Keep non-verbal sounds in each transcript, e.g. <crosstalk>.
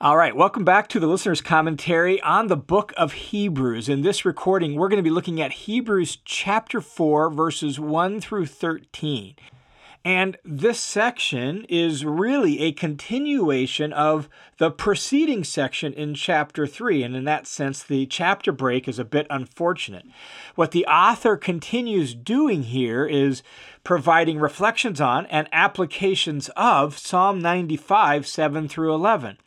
All right, welcome back to the listener's commentary on the book of Hebrews. In this recording, we're going to be looking at Hebrews chapter 4, verses 1 through 13. And this section is really a continuation of the preceding section in chapter 3. And in that sense, the chapter break is a bit unfortunate. What the author continues doing here is providing reflections on and applications of Psalm 95, 7 through 11.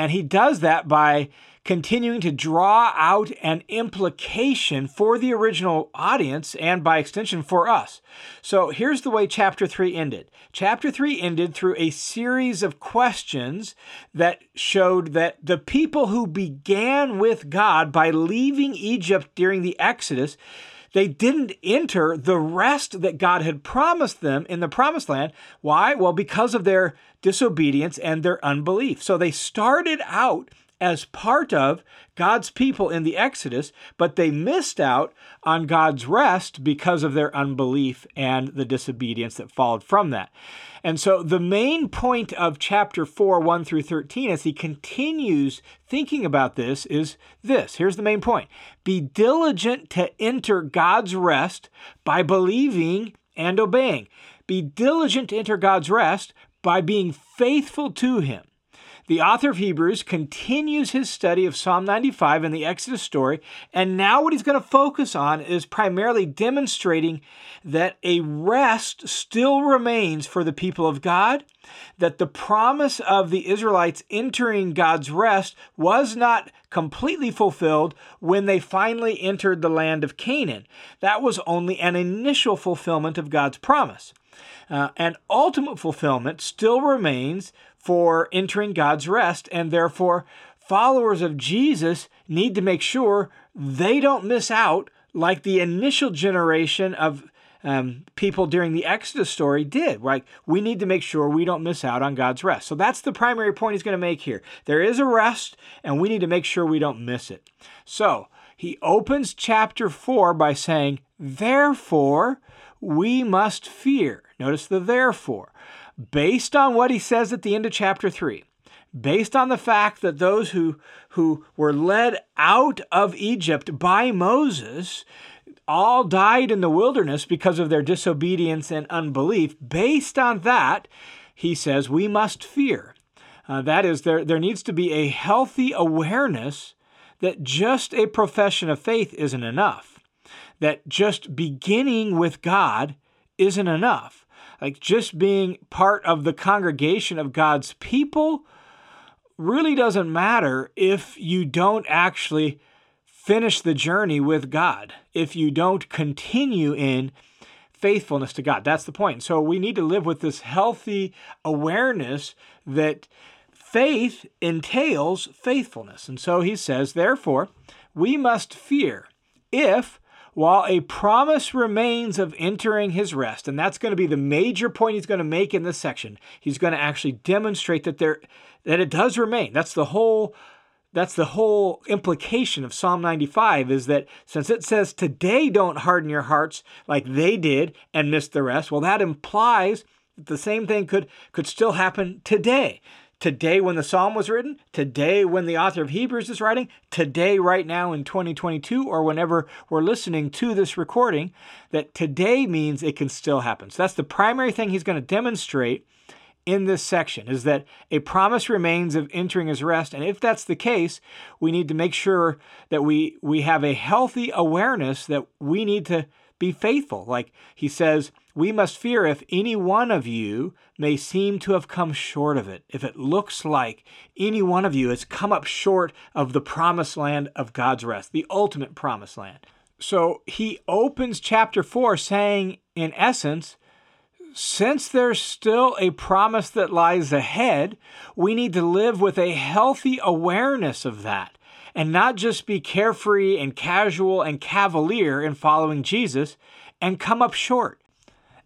And he does that by continuing to draw out an implication for the original audience and by extension for us. So here's the way chapter 3 ended. Chapter 3 ended through a series of questions that showed that the people who began with God by leaving Egypt during the Exodus they didn't enter the rest that God had promised them in the promised land. Why? Well, because of their disobedience and their unbelief. So they started out as part of God's people in the Exodus, but they missed out on God's rest because of their unbelief and the disobedience that followed from that. And so the main point of chapter 4, 1 through 13, as he continues thinking about this, is this. Here's the main point Be diligent to enter God's rest by believing and obeying. Be diligent to enter God's rest by being faithful to him. The author of Hebrews continues his study of Psalm 95 and the Exodus story, and now what he's going to focus on is primarily demonstrating that a rest still remains for the people of God, that the promise of the Israelites entering God's rest was not completely fulfilled when they finally entered the land of Canaan. That was only an initial fulfillment of God's promise. Uh, and ultimate fulfillment still remains for entering God's rest, and therefore, followers of Jesus need to make sure they don't miss out like the initial generation of um, people during the Exodus story did. Right? We need to make sure we don't miss out on God's rest. So that's the primary point he's going to make here. There is a rest, and we need to make sure we don't miss it. So he opens chapter 4 by saying, Therefore, we must fear. Notice the therefore based on what he says at the end of chapter 3, based on the fact that those who, who were led out of Egypt by Moses all died in the wilderness because of their disobedience and unbelief, based on that, he says we must fear. Uh, that is, there, there needs to be a healthy awareness that just a profession of faith isn't enough, that just beginning with God isn't enough like just being part of the congregation of God's people really doesn't matter if you don't actually finish the journey with God, if you don't continue in faithfulness to God. That's the point. So we need to live with this healthy awareness that faith entails faithfulness. And so he says, therefore, we must fear if while a promise remains of entering his rest, and that's going to be the major point he's going to make in this section, he's going to actually demonstrate that there that it does remain. That's the whole that's the whole implication of Psalm 95 is that since it says today don't harden your hearts like they did and miss the rest, well that implies that the same thing could could still happen today today when the psalm was written, today when the author of Hebrews is writing, today, right now in 2022, or whenever we're listening to this recording, that today means it can still happen. So that's the primary thing he's going to demonstrate in this section is that a promise remains of entering his rest and if that's the case we need to make sure that we we have a healthy awareness that we need to be faithful like he says we must fear if any one of you may seem to have come short of it, if it looks like any one of you has come up short of the promised land of God's rest, the ultimate promised land. So he opens chapter 4 saying, in essence, since there's still a promise that lies ahead, we need to live with a healthy awareness of that and not just be carefree and casual and cavalier in following Jesus and come up short.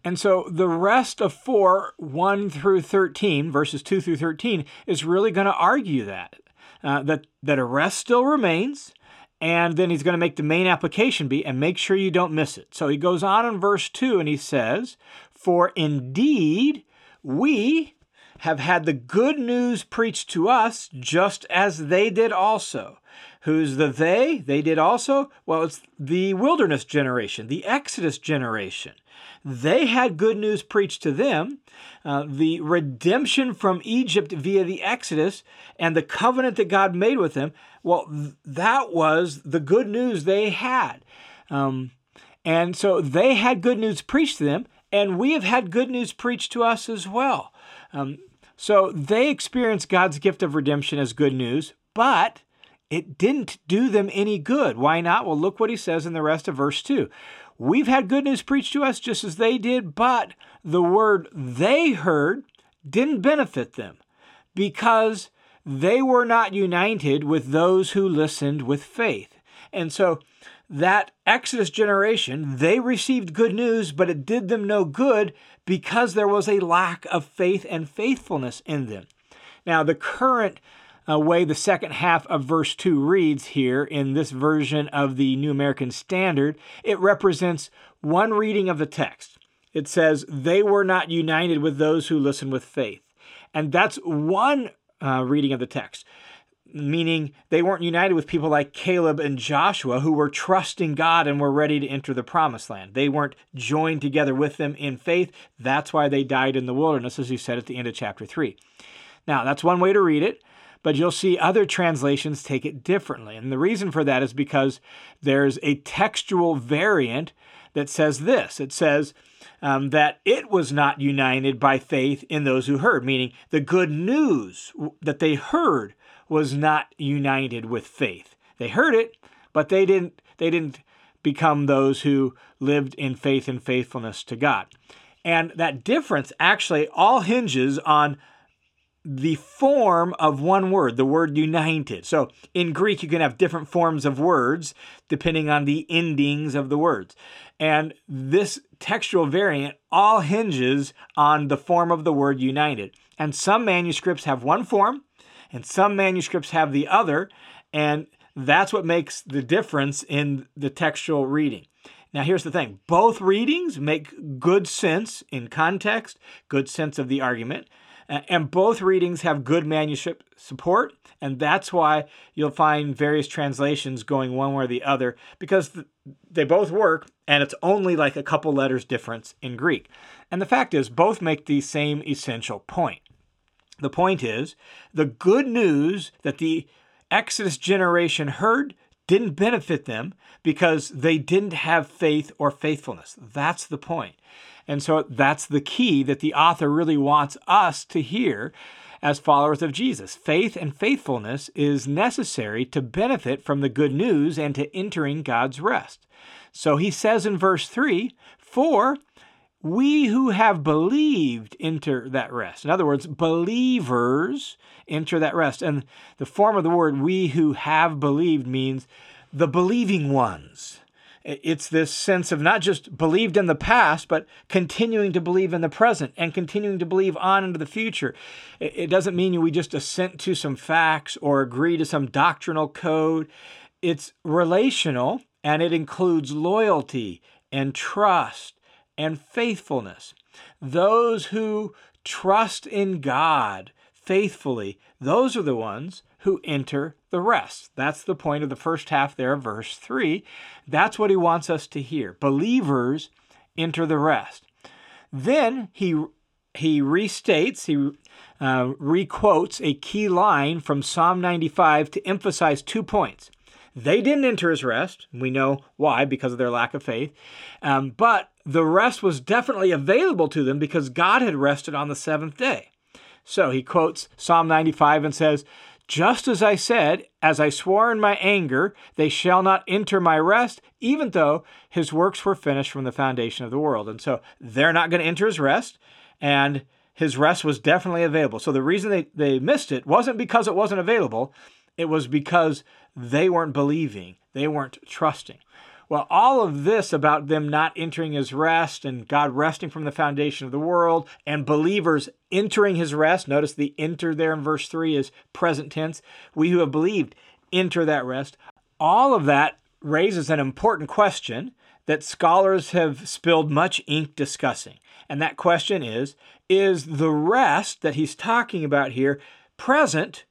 And so the rest of 4, 1 through 13, verses 2 through 13, is really going to argue that, uh, that, that arrest still remains. And then he's going to make the main application be, and make sure you don't miss it. So he goes on in verse 2 and he says, For indeed we, have had the good news preached to us just as they did also. Who's the they? They did also? Well, it's the wilderness generation, the Exodus generation. They had good news preached to them. Uh, the redemption from Egypt via the Exodus and the covenant that God made with them, well, th- that was the good news they had. Um, and so they had good news preached to them, and we have had good news preached to us as well. Um, so they experienced God's gift of redemption as good news, but it didn't do them any good. Why not? Well, look what he says in the rest of verse 2. We've had good news preached to us just as they did, but the word they heard didn't benefit them because they were not united with those who listened with faith. And so that Exodus generation, they received good news, but it did them no good because there was a lack of faith and faithfulness in them. Now, the current uh, way the second half of verse 2 reads here in this version of the New American Standard, it represents one reading of the text. It says, They were not united with those who listen with faith. And that's one uh, reading of the text, meaning they weren't united with people like Caleb and Joshua who were trusting God and were ready to enter the promised land. They weren't joined together with them in faith. That's why they died in the wilderness, as he said at the end of chapter 3. Now, that's one way to read it but you'll see other translations take it differently. And the reason for that is because there's a textual variant that says this it says um, that it was not united by faith in those who heard, meaning the good news that they heard was not united with faith. They heard it, but they didn't, they didn't become those who lived in faith and faithfulness to God. And that difference actually all hinges on the form of one word, the word united. So in Greek, you can have different forms of words depending on the endings of the words. And this textual variant all hinges on the form of the word united. And some manuscripts have one form, and some manuscripts have the other. And that's what makes the difference in the textual reading. Now, here's the thing both readings make good sense in context, good sense of the argument. And both readings have good manuscript support, and that's why you'll find various translations going one way or the other because they both work, and it's only like a couple letters difference in Greek. And the fact is, both make the same essential point. The point is, the good news that the Exodus generation heard didn't benefit them because they didn't have faith or faithfulness. That's the point. And so that's the key that the author really wants us to hear as followers of Jesus. Faith and faithfulness is necessary to benefit from the good news and to entering God's rest. So he says in verse 3 For we who have believed enter that rest. In other words, believers enter that rest. And the form of the word we who have believed means the believing ones. It's this sense of not just believed in the past, but continuing to believe in the present and continuing to believe on into the future. It doesn't mean we just assent to some facts or agree to some doctrinal code. It's relational and it includes loyalty and trust and faithfulness. Those who trust in God faithfully, those are the ones who enter the rest. That's the point of the first half there verse 3. That's what he wants us to hear. Believers enter the rest. Then he he restates, he uh, requotes a key line from Psalm 95 to emphasize two points. They didn't enter his rest. We know why, because of their lack of faith. Um, but the rest was definitely available to them because God had rested on the seventh day. So he quotes Psalm 95 and says, just as I said, as I swore in my anger, they shall not enter my rest, even though his works were finished from the foundation of the world. And so they're not going to enter his rest, and his rest was definitely available. So the reason they, they missed it wasn't because it wasn't available, it was because they weren't believing, they weren't trusting. Well, all of this about them not entering his rest and God resting from the foundation of the world and believers entering his rest. Notice the enter there in verse 3 is present tense. We who have believed enter that rest. All of that raises an important question that scholars have spilled much ink discussing. And that question is Is the rest that he's talking about here present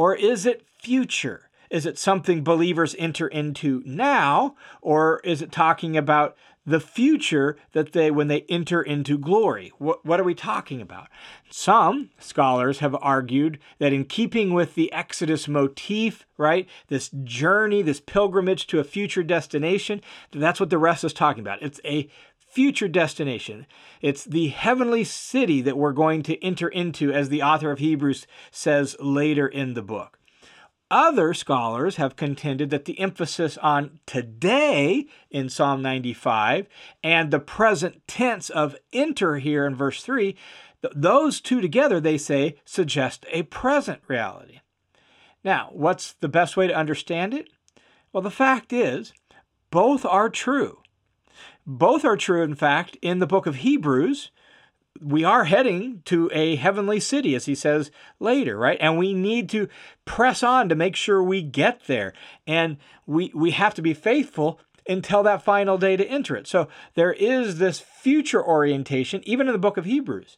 or is it future? Is it something believers enter into now, or is it talking about the future that they when they enter into glory. What, what are we talking about? Some scholars have argued that in keeping with the Exodus motif, right, this journey, this pilgrimage to a future destination, that's what the rest is talking about. It's a future destination. It's the heavenly city that we're going to enter into, as the author of Hebrews says later in the book. Other scholars have contended that the emphasis on today in Psalm 95 and the present tense of enter here in verse 3, those two together, they say, suggest a present reality. Now, what's the best way to understand it? Well, the fact is, both are true. Both are true, in fact, in the book of Hebrews, we are heading to a heavenly city, as he says later, right? And we need to press on to make sure we get there. And we, we have to be faithful until that final day to enter it. So there is this future orientation, even in the book of Hebrews.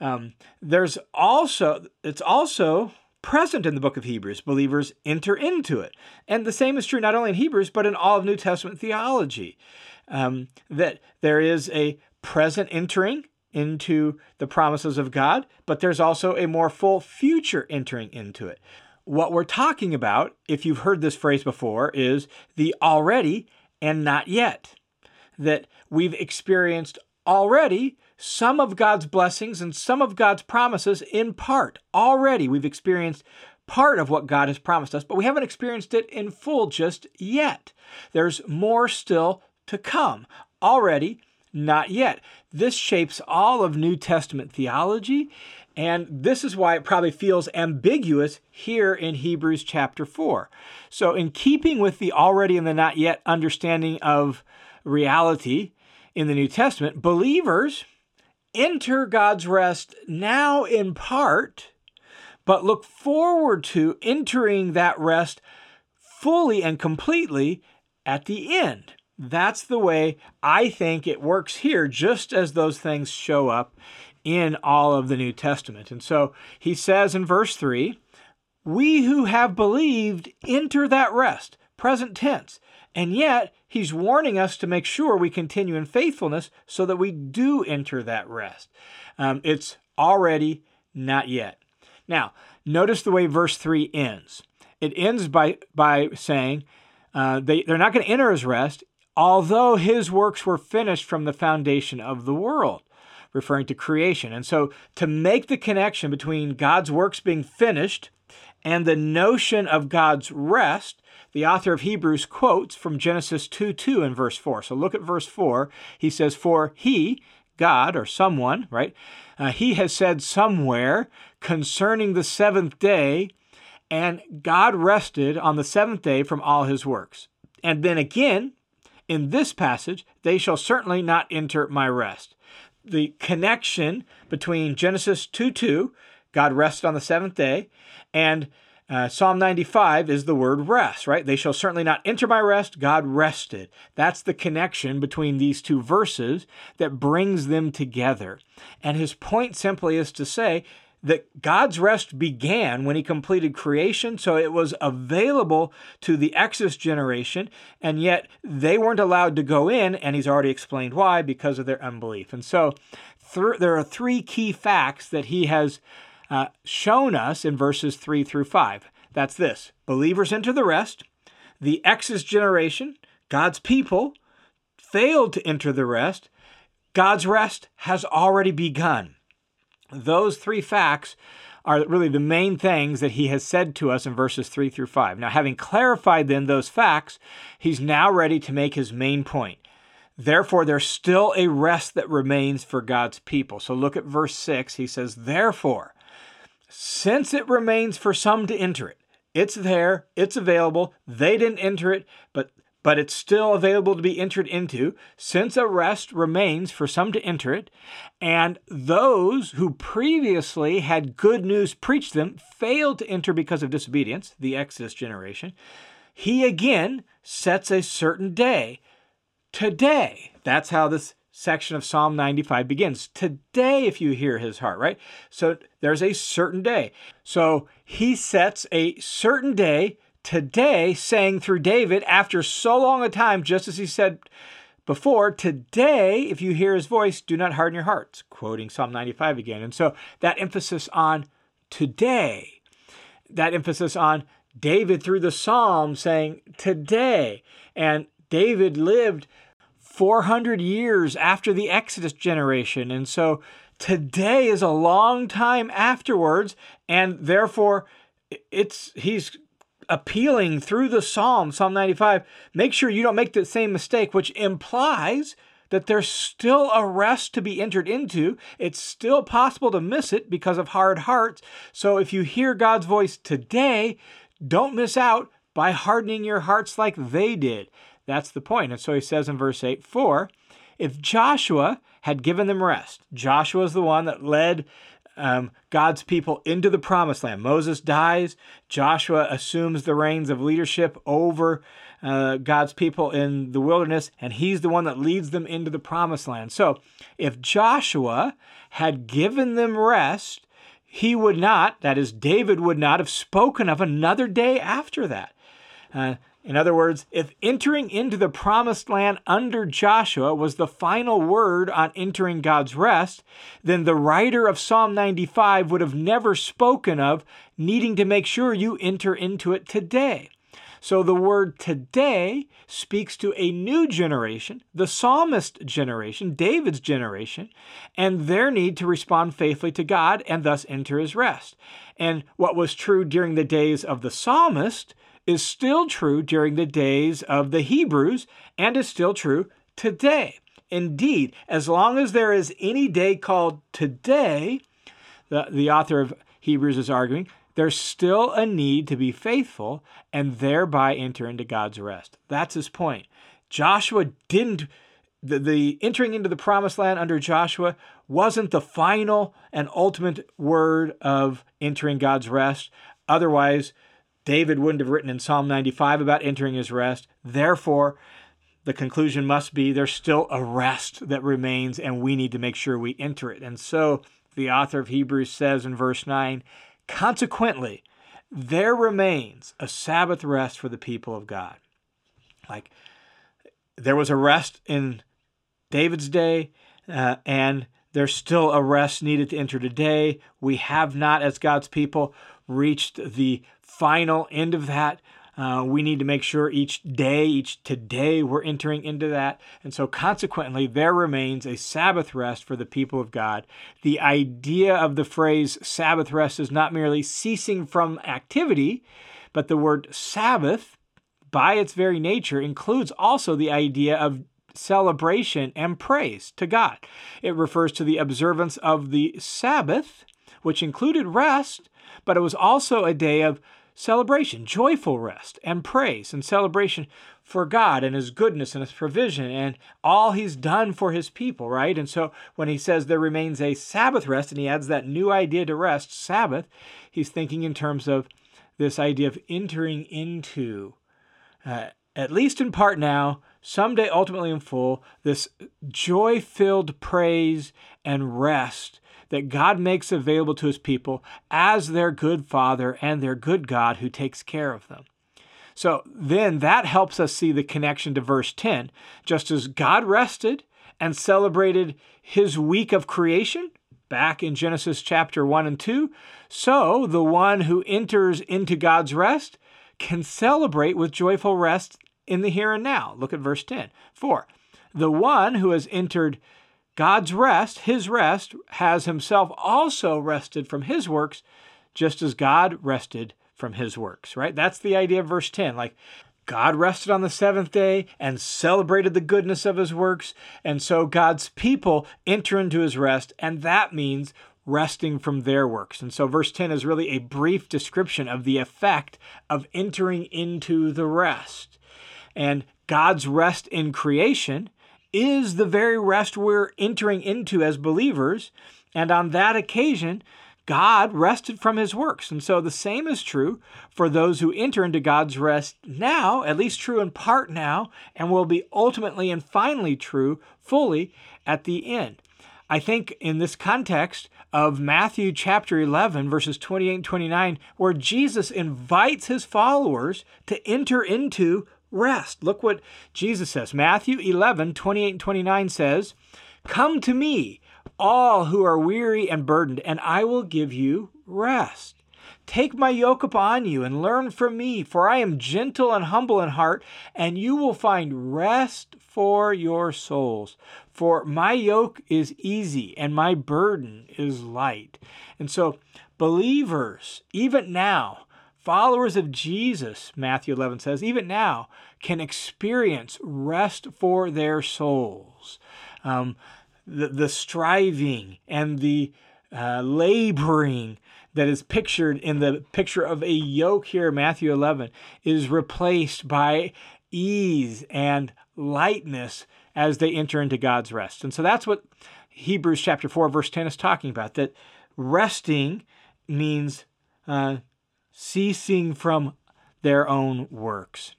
Um, there's also, it's also present in the book of Hebrews. Believers enter into it. And the same is true not only in Hebrews, but in all of New Testament theology. Um, that there is a present entering into the promises of God, but there's also a more full future entering into it. What we're talking about, if you've heard this phrase before, is the already and not yet. That we've experienced already some of God's blessings and some of God's promises in part. Already we've experienced part of what God has promised us, but we haven't experienced it in full just yet. There's more still to come. Already not yet. This shapes all of New Testament theology, and this is why it probably feels ambiguous here in Hebrews chapter 4. So, in keeping with the already and the not yet understanding of reality in the New Testament, believers enter God's rest now in part, but look forward to entering that rest fully and completely at the end. That's the way I think it works here, just as those things show up in all of the New Testament. And so he says in verse 3 We who have believed enter that rest, present tense. And yet, he's warning us to make sure we continue in faithfulness so that we do enter that rest. Um, it's already, not yet. Now, notice the way verse 3 ends. It ends by, by saying, uh, they, they're not going to enter his rest although his works were finished from the foundation of the world, referring to creation. And so to make the connection between God's works being finished and the notion of God's rest, the author of Hebrews quotes from Genesis 2 2 in verse 4. So look at verse 4. He says, For he, God or someone, right, uh, he has said somewhere concerning the seventh day, and God rested on the seventh day from all his works. And then again, in this passage, they shall certainly not enter my rest. The connection between Genesis 2 2, God rested on the seventh day, and uh, Psalm 95 is the word rest, right? They shall certainly not enter my rest. God rested. That's the connection between these two verses that brings them together. And his point simply is to say that God's rest began when he completed creation, so it was available to the Exodus generation, and yet they weren't allowed to go in, and he's already explained why because of their unbelief. And so th- there are three key facts that he has uh, shown us in verses 3 through 5. That's this believers enter the rest, the Exodus generation, God's people, failed to enter the rest. God's rest has already begun. Those three facts are really the main things that he has said to us in verses 3 through 5. Now, having clarified then those facts, he's now ready to make his main point. Therefore, there's still a rest that remains for God's people. So look at verse 6. He says, Therefore, since it remains for some to enter it, it's there, it's available. They didn't enter it, but but it's still available to be entered into, since a rest remains for some to enter it, and those who previously had good news preached them failed to enter because of disobedience, the Exodus generation, he again sets a certain day, today. That's how this section of Psalm 95 begins. Today, if you hear his heart, right? So there's a certain day. So he sets a certain day today, saying through David, after so long a time, just as he said before, today, if you hear his voice, do not harden your hearts, quoting Psalm 95 again. And so that emphasis on today, that emphasis on David through the psalm saying today. And David lived 400 years after the Exodus generation. And so today is a long time afterwards. And therefore, it's he's appealing through the psalm, Psalm 95. Make sure you don't make the same mistake, which implies that there's still a rest to be entered into. It's still possible to miss it because of hard hearts. So if you hear God's voice today, don't miss out by hardening your hearts like they did. That's the point. And so he says in verse 8 For if Joshua had given them rest, Joshua is the one that led um, God's people into the promised land. Moses dies, Joshua assumes the reins of leadership over uh, God's people in the wilderness, and he's the one that leads them into the promised land. So if Joshua had given them rest, he would not, that is, David would not have spoken of another day after that. Uh, in other words, if entering into the promised land under Joshua was the final word on entering God's rest, then the writer of Psalm 95 would have never spoken of needing to make sure you enter into it today. So the word today speaks to a new generation, the psalmist generation, David's generation, and their need to respond faithfully to God and thus enter his rest. And what was true during the days of the psalmist is still true during the days of the Hebrews and is still true today. Indeed, as long as there is any day called today, the, the author of Hebrews is arguing, there's still a need to be faithful and thereby enter into God's rest. That's his point. Joshua didn't, the, the entering into the promised land under Joshua wasn't the final and ultimate word of entering God's rest. Otherwise, David wouldn't have written in Psalm 95 about entering his rest. Therefore, the conclusion must be there's still a rest that remains, and we need to make sure we enter it. And so the author of Hebrews says in verse 9, consequently, there remains a Sabbath rest for the people of God. Like there was a rest in David's day, uh, and there's still a rest needed to enter today. We have not, as God's people, reached the final end of that. Uh, we need to make sure each day, each today, we're entering into that. And so, consequently, there remains a Sabbath rest for the people of God. The idea of the phrase Sabbath rest is not merely ceasing from activity, but the word Sabbath, by its very nature, includes also the idea of celebration and praise to God. It refers to the observance of the Sabbath, which included rest, but it was also a day of celebration, joyful rest, and praise and celebration for God and His goodness and His provision and all He's done for His people, right? And so when He says there remains a Sabbath rest and He adds that new idea to rest, Sabbath, He's thinking in terms of this idea of entering into, uh, at least in part now, someday ultimately in full, this joy filled praise and rest that God makes available to his people as their good Father and their good God who takes care of them. So then that helps us see the connection to verse 10. Just as God rested and celebrated his week of creation back in Genesis chapter 1 and 2, so the one who enters into God's rest can celebrate with joyful rest in the here and now. Look at verse 10. For the one who has entered God's rest, his rest, has himself also rested from his works, just as God rested from his works, right? That's the idea of verse 10. Like, God rested on the seventh day and celebrated the goodness of his works. And so God's people enter into his rest, and that means resting from their works. And so verse 10 is really a brief description of the effect of entering into the rest. And God's rest in creation is the very rest we're entering into as believers. And on that occasion, God rested from his works. And so the same is true for those who enter into God's rest now, at least true in part now, and will be ultimately and finally true fully at the end. I think in this context of Matthew chapter 11, verses 28 and 29, where Jesus invites his followers to enter into rest. Look what Jesus says. Matthew 11, 28 and 29 says, Come to me all who are weary and burdened, and I will give you rest. Take my yoke upon you and learn from me, for I am gentle and humble in heart, and you will find rest for your souls. For my yoke is easy and my burden is light. And so, believers, even now, followers of Jesus, Matthew 11 says, even now, can experience rest for their souls. Um, the, the striving and the uh, laboring that is pictured in the picture of a yoke here, Matthew 11, is replaced by ease and lightness as they enter into God's rest. And so that's what Hebrews chapter 4, verse 10 is talking about that resting means uh, ceasing from their own works.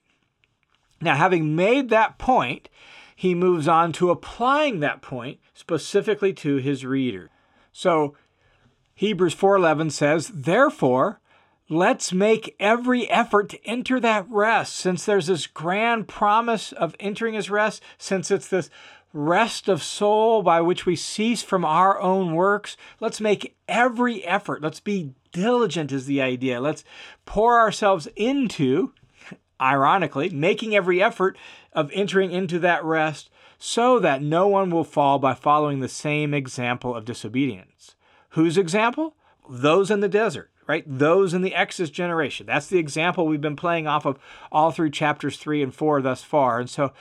Now, having made that point, he moves on to applying that point specifically to his reader. So Hebrews 4:11 says, "Therefore, let's make every effort to enter that rest, since there's this grand promise of entering his rest, since it's this rest of soul by which we cease from our own works. Let's make every effort. Let's be diligent, is the idea. Let's pour ourselves into, ironically, making every effort of entering into that rest so that no one will fall by following the same example of disobedience. Whose example? Those in the desert, right? Those in the Exodus generation. That's the example we've been playing off of all through chapters 3 and 4 thus far. And so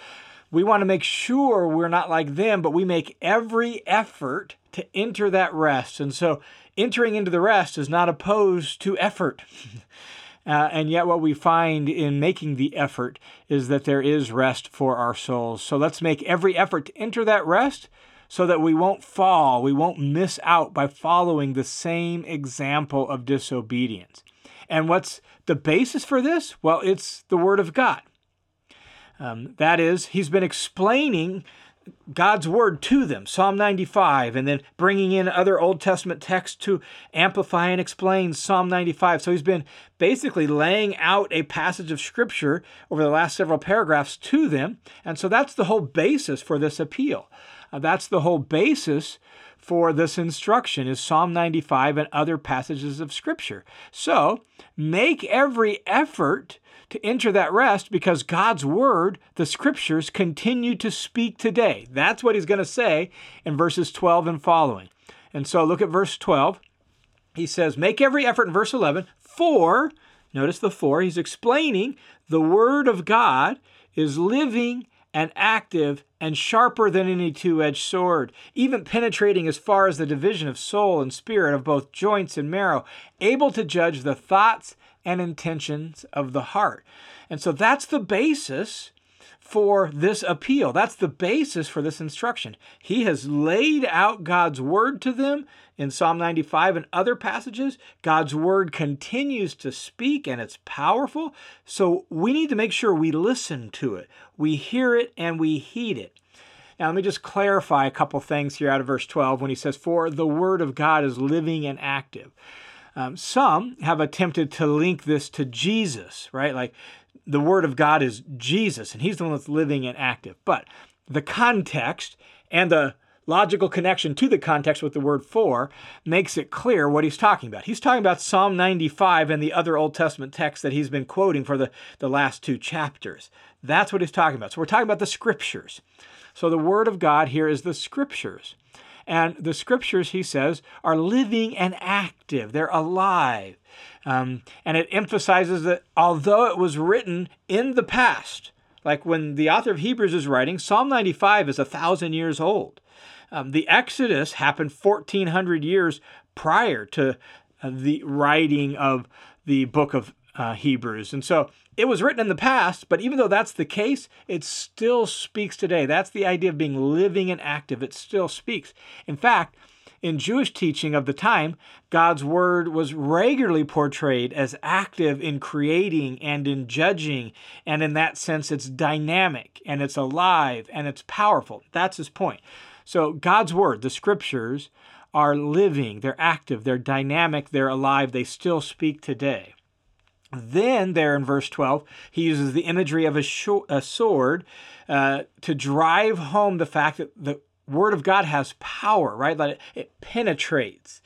we want to make sure we're not like them, but we make every effort to enter that rest. And so entering into the rest is not opposed to effort. <laughs> Uh, and yet, what we find in making the effort is that there is rest for our souls. So let's make every effort to enter that rest so that we won't fall, we won't miss out by following the same example of disobedience. And what's the basis for this? Well, it's the Word of God. Um, that is, he's been explaining God's word to them, Psalm 95, and then bringing in other Old Testament texts to amplify and explain Psalm 95. So he's been basically laying out a passage of scripture over the last several paragraphs to them. And so that's the whole basis for this appeal. Uh, that's the whole basis for this instruction is Psalm 95 and other passages of scripture. So make every effort to enter that rest because God's word, the scriptures, continue to speak today. That's what he's going to say in verses 12 and following. And so look at verse 12. He says, Make every effort in verse 11, for, notice the for, he's explaining the word of God is living and active and sharper than any two edged sword, even penetrating as far as the division of soul and spirit, of both joints and marrow, able to judge the thoughts and intentions of the heart. And so that's the basis for this appeal. That's the basis for this instruction. He has laid out God's word to them in Psalm 95 and other passages. God's word continues to speak and it's powerful. So we need to make sure we listen to it, we hear it, and we heed it. Now, let me just clarify a couple things here out of verse 12 when he says, For the word of God is living and active. Um, some have attempted to link this to Jesus, right? Like the Word of God is Jesus, and He's the one that's living and active. But the context and the logical connection to the context with the word for makes it clear what he's talking about. He's talking about Psalm 95 and the other Old Testament texts that he's been quoting for the, the last two chapters. That's what he's talking about. So we're talking about the scriptures. So the word of God here is the scriptures. And the scriptures, he says, are living and active, they're alive. Um, and it emphasizes that although it was written in the past, like when the author of Hebrews is writing, Psalm 95 is a thousand years old. Um, the Exodus happened 1400 years prior to uh, the writing of the book of uh, Hebrews. And so it was written in the past, but even though that's the case, it still speaks today. That's the idea of being living and active. It still speaks. In fact, in Jewish teaching of the time, God's word was regularly portrayed as active in creating and in judging, and in that sense, it's dynamic and it's alive and it's powerful. That's his point. So, God's word, the scriptures, are living, they're active, they're dynamic, they're alive, they still speak today. Then, there in verse 12, he uses the imagery of a, a sword uh, to drive home the fact that the Word of God has power, right? That it, it penetrates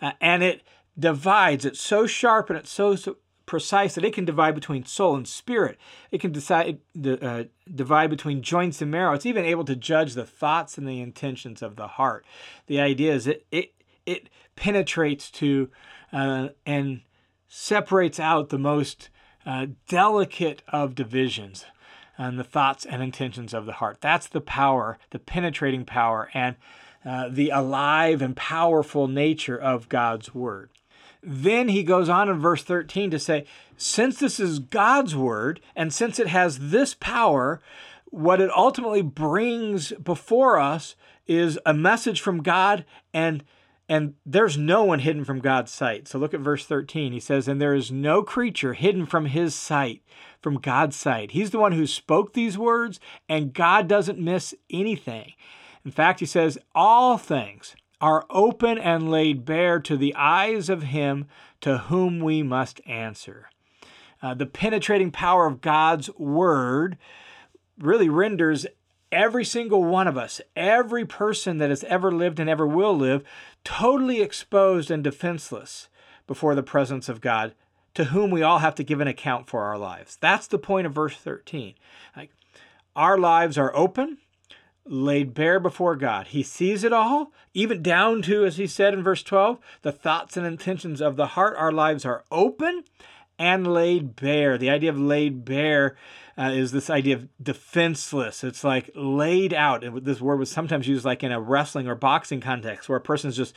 uh, and it divides. It's so sharp and it's so, so, precise that it can divide between soul and spirit. It can decide, uh, divide between joints and marrow. It's even able to judge the thoughts and the intentions of the heart. The idea is it it it penetrates to uh, and separates out the most uh, delicate of divisions and the thoughts and intentions of the heart. That's the power, the penetrating power, and uh, the alive and powerful nature of God's word. Then he goes on in verse 13 to say, since this is God's word, and since it has this power, what it ultimately brings before us is a message from God and and there's no one hidden from God's sight. So look at verse 13. He says, And there is no creature hidden from his sight, from God's sight. He's the one who spoke these words, and God doesn't miss anything. In fact, he says, All things are open and laid bare to the eyes of him to whom we must answer. Uh, the penetrating power of God's word really renders every single one of us, every person that has ever lived and ever will live, totally exposed and defenseless before the presence of God, to whom we all have to give an account for our lives. That's the point of verse 13. Like, our lives are open, laid bare before God. He sees it all, even down to, as he said in verse 12, the thoughts and intentions of the heart. Our lives are open and laid bare. The idea of laid bare uh, is this idea of defenseless. It's like laid out. And this word was sometimes used like in a wrestling or boxing context where a person's just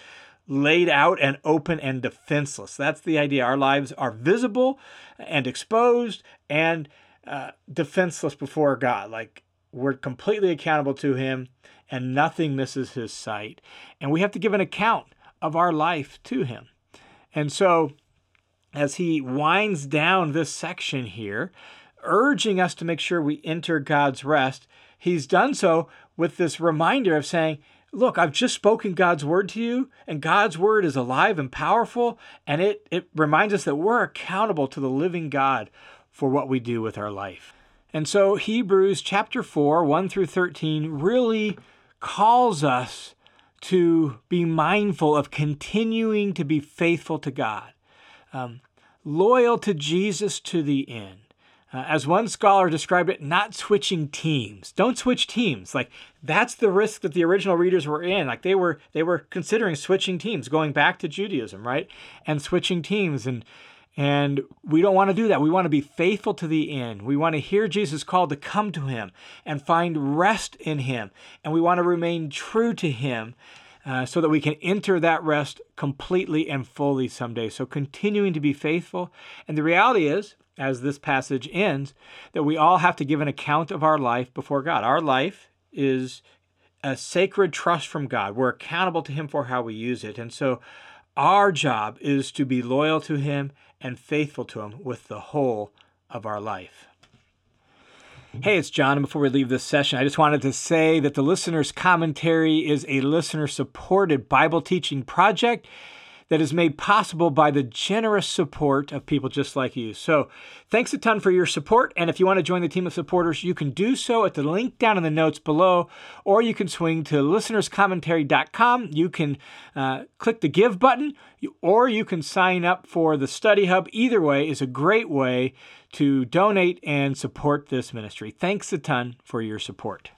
laid out and open and defenseless. That's the idea. Our lives are visible and exposed and uh, defenseless before God. Like we're completely accountable to Him and nothing misses His sight. And we have to give an account of our life to Him. And so, as He winds down this section here, urging us to make sure we enter God's rest, he's done so with this reminder of saying, Look, I've just spoken God's word to you, and God's word is alive and powerful, and it, it reminds us that we're accountable to the living God for what we do with our life. And so Hebrews chapter 4, 1 through 13, really calls us to be mindful of continuing to be faithful to God, um, loyal to Jesus to the end. Uh, as one scholar described it, not switching teams. Don't switch teams. Like that's the risk that the original readers were in. Like they were they were considering switching teams, going back to Judaism, right? And switching teams and and we don't want to do that. We want to be faithful to the end. We want to hear Jesus' call to come to him and find rest in him. And we want to remain true to him uh, so that we can enter that rest completely and fully someday. So continuing to be faithful. And the reality is, as this passage ends, that we all have to give an account of our life before God. Our life is a sacred trust from God. We're accountable to Him for how we use it. And so our job is to be loyal to Him and faithful to Him with the whole of our life. Hey, it's John. And before we leave this session, I just wanted to say that the listener's commentary is a listener supported Bible teaching project that is made possible by the generous support of people just like you. So, thanks a ton for your support. And if you want to join the team of supporters, you can do so at the link down in the notes below, or you can swing to listenerscommentary.com. You can uh, click the give button, or you can sign up for the study hub. Either way is a great way to donate and support this ministry. Thanks a ton for your support.